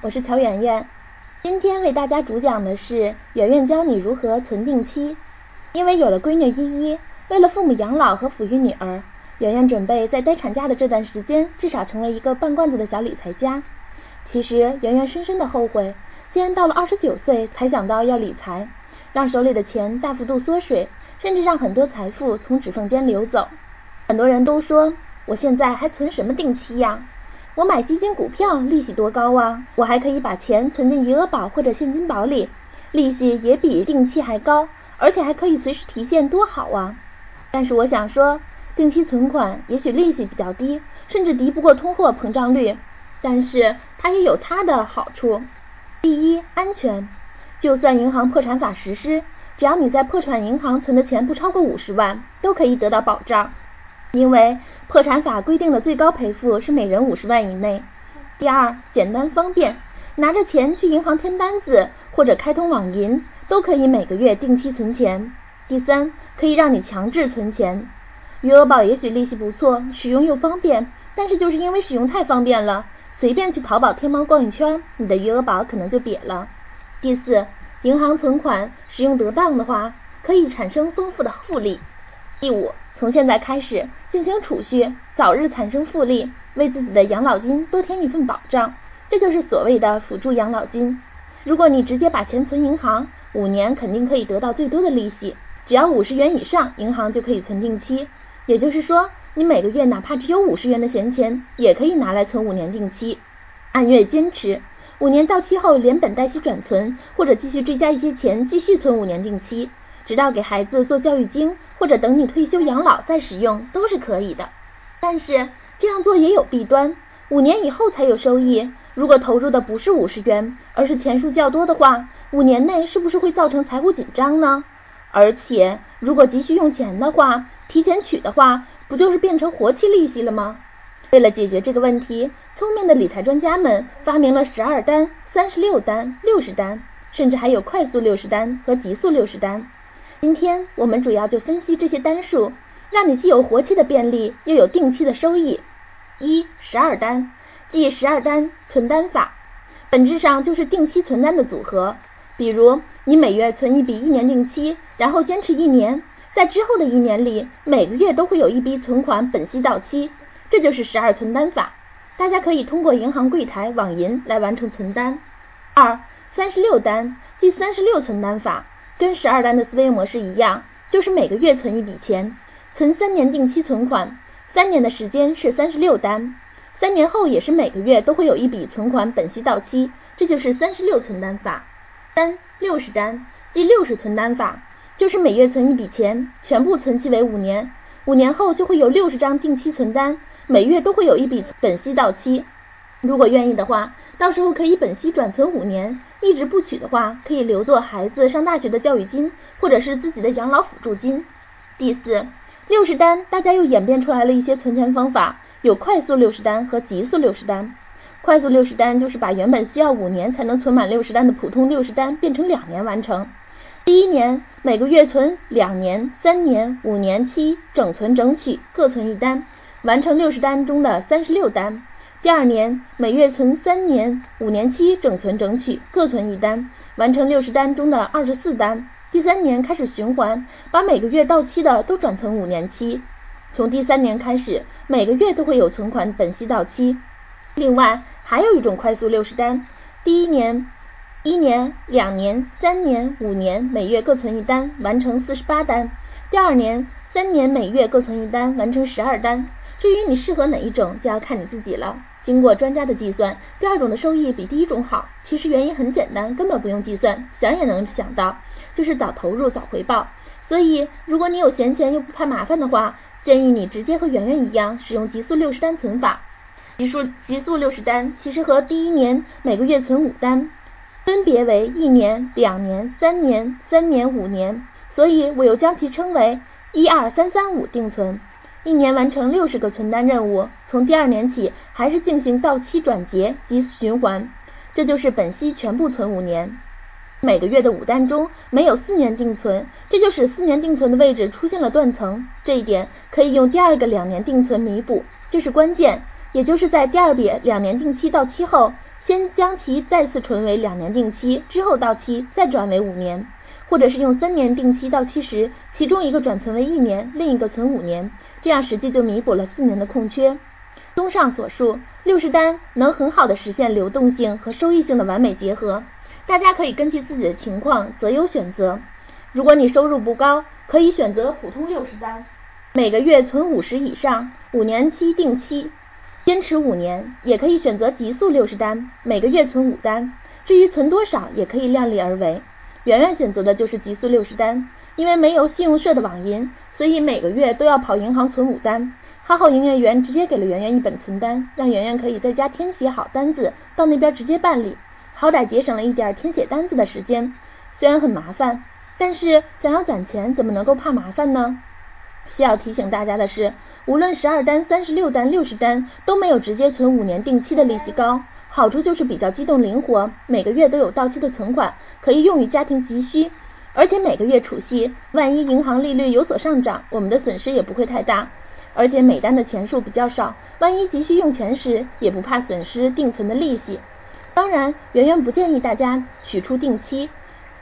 我是乔圆圆，今天为大家主讲的是圆圆教你如何存定期。因为有了闺女依依，为了父母养老和抚育女儿，圆圆准备在待产假的这段时间，至少成为一个半罐子的小理财家。其实圆圆深深的后悔，竟然到了二十九岁才想到要理财，让手里的钱大幅度缩水，甚至让很多财富从指缝间流走。很多人都说，我现在还存什么定期呀？我买基金股票利息多高啊！我还可以把钱存进余额宝或者现金宝里，利息也比定期还高，而且还可以随时提现，多好啊！但是我想说，定期存款也许利息比较低，甚至敌不过通货膨胀率，但是它也有它的好处。第一，安全。就算银行破产法实施，只要你在破产银行存的钱不超过五十万，都可以得到保障。因为破产法规定的最高赔付是每人五十万以内。第二，简单方便，拿着钱去银行填单子或者开通网银，都可以每个月定期存钱。第三，可以让你强制存钱。余额宝也许利息不错，使用又方便，但是就是因为使用太方便了，随便去淘宝、天猫逛一圈，你的余额宝可能就瘪了。第四，银行存款使用得当的话，可以产生丰富的复利。第五。从现在开始进行储蓄，早日产生复利，为自己的养老金多添一份保障，这就是所谓的辅助养老金。如果你直接把钱存银行，五年肯定可以得到最多的利息，只要五十元以上，银行就可以存定期。也就是说，你每个月哪怕只有五十元的闲钱，也可以拿来存五年定期，按月坚持，五年到期后连本带息转存，或者继续追加一些钱继续存五年定期。直到给孩子做教育金，或者等你退休养老再使用都是可以的。但是这样做也有弊端，五年以后才有收益。如果投入的不是五十元，而是钱数较多的话，五年内是不是会造成财务紧张呢？而且如果急需用钱的话，提前取的话，不就是变成活期利息了吗？为了解决这个问题，聪明的理财专家们发明了十二单、三十六单、六十单，甚至还有快速六十单和急速六十单。今天我们主要就分析这些单数，让你既有活期的便利，又有定期的收益。一十二单，即十二单存单法，本质上就是定期存单的组合。比如你每月存一笔一年定期，然后坚持一年，在之后的一年里，每个月都会有一笔存款本息到期，这就是十二存单法。大家可以通过银行柜台、网银来完成存单。二三十六单，即三十六存单法。跟十二单的思维模式一样，就是每个月存一笔钱，存三年定期存款，三年的时间是三十六单，三年后也是每个月都会有一笔存款本息到期，这就是三十六存单法。三六十单即六十存单法，就是每月存一笔钱，全部存期为五年，五年后就会有六十张定期存单，每月都会有一笔本息到期。如果愿意的话，到时候可以本息转存五年，一直不取的话，可以留作孩子上大学的教育金，或者是自己的养老辅助金。第四，六十单，大家又演变出来了一些存钱方法，有快速六十单和急速六十单。快速六十单就是把原本需要五年才能存满六十单的普通六十单变成两年完成。第一年每个月存两年、三年、五年期整存整取各存一单，完成六十单中的三十六单。第二年每月存三年、五年期整存整取各存一单，完成六十单中的二十四单。第三年开始循环，把每个月到期的都转存五年期。从第三年开始，每个月都会有存款本息到期。另外还有一种快速六十单，第一年、一年、两年、三年、五年每月各存一单，完成四十八单。第二年、三年每月各存一单，完成十二单。至于你适合哪一种，就要看你自己了。经过专家的计算，第二种的收益比第一种好。其实原因很简单，根本不用计算，想也能想到，就是早投入早回报。所以如果你有闲钱又不怕麻烦的话，建议你直接和圆圆一样，使用极速六十单存法。极速极速六十单其实和第一年每个月存五单，分别为一年、两年、三年、三年、五年，所以我又将其称为一二三三五定存。一年完成六十个存单任务，从第二年起还是进行到期转结及循环，这就是本息全部存五年。每个月的五单中没有四年定存，这就使四年定存的位置出现了断层，这一点可以用第二个两年定存弥补，这是关键。也就是在第二笔两年定期到期后，先将其再次存为两年定期，之后到期再转为五年，或者是用三年定期到期时，其中一个转存为一年，另一个存五年，这样实际就弥补了四年的空缺。综上所述，六十单能很好的实现流动性和收益性的完美结合。大家可以根据自己的情况择优选择。如果你收入不高，可以选择普通六十单，每个月存五十以上，五年期定期。坚持五年，也可以选择极速六十单，每个月存五单。至于存多少，也可以量力而为。圆圆选择的就是极速六十单，因为没有信用社的网银，所以每个月都要跑银行存五单。哈好营业员直接给了圆圆一本存单，让圆圆可以在家填写好单子，到那边直接办理，好歹节省了一点填写单子的时间。虽然很麻烦，但是想要攒钱，怎么能够怕麻烦呢？需要提醒大家的是，无论十二单、三十六单、六十单，都没有直接存五年定期的利息高。好处就是比较机动灵活，每个月都有到期的存款，可以用于家庭急需。而且每个月储息，万一银行利率有所上涨，我们的损失也不会太大。而且每单的钱数比较少，万一急需用钱时，也不怕损失定存的利息。当然，圆圆不建议大家取出定期，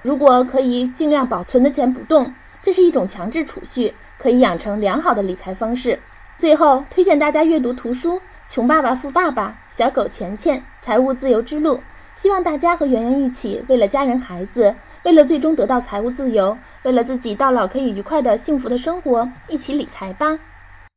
如果可以尽量保存的钱不动，这是一种强制储蓄。可以养成良好的理财方式。最后推荐大家阅读图书《穷爸爸富爸爸》《小狗钱钱财务自由之路》，希望大家和圆圆一起，为了家人孩子，为了最终得到财务自由，为了自己到老可以愉快的幸福的生活，一起理财吧。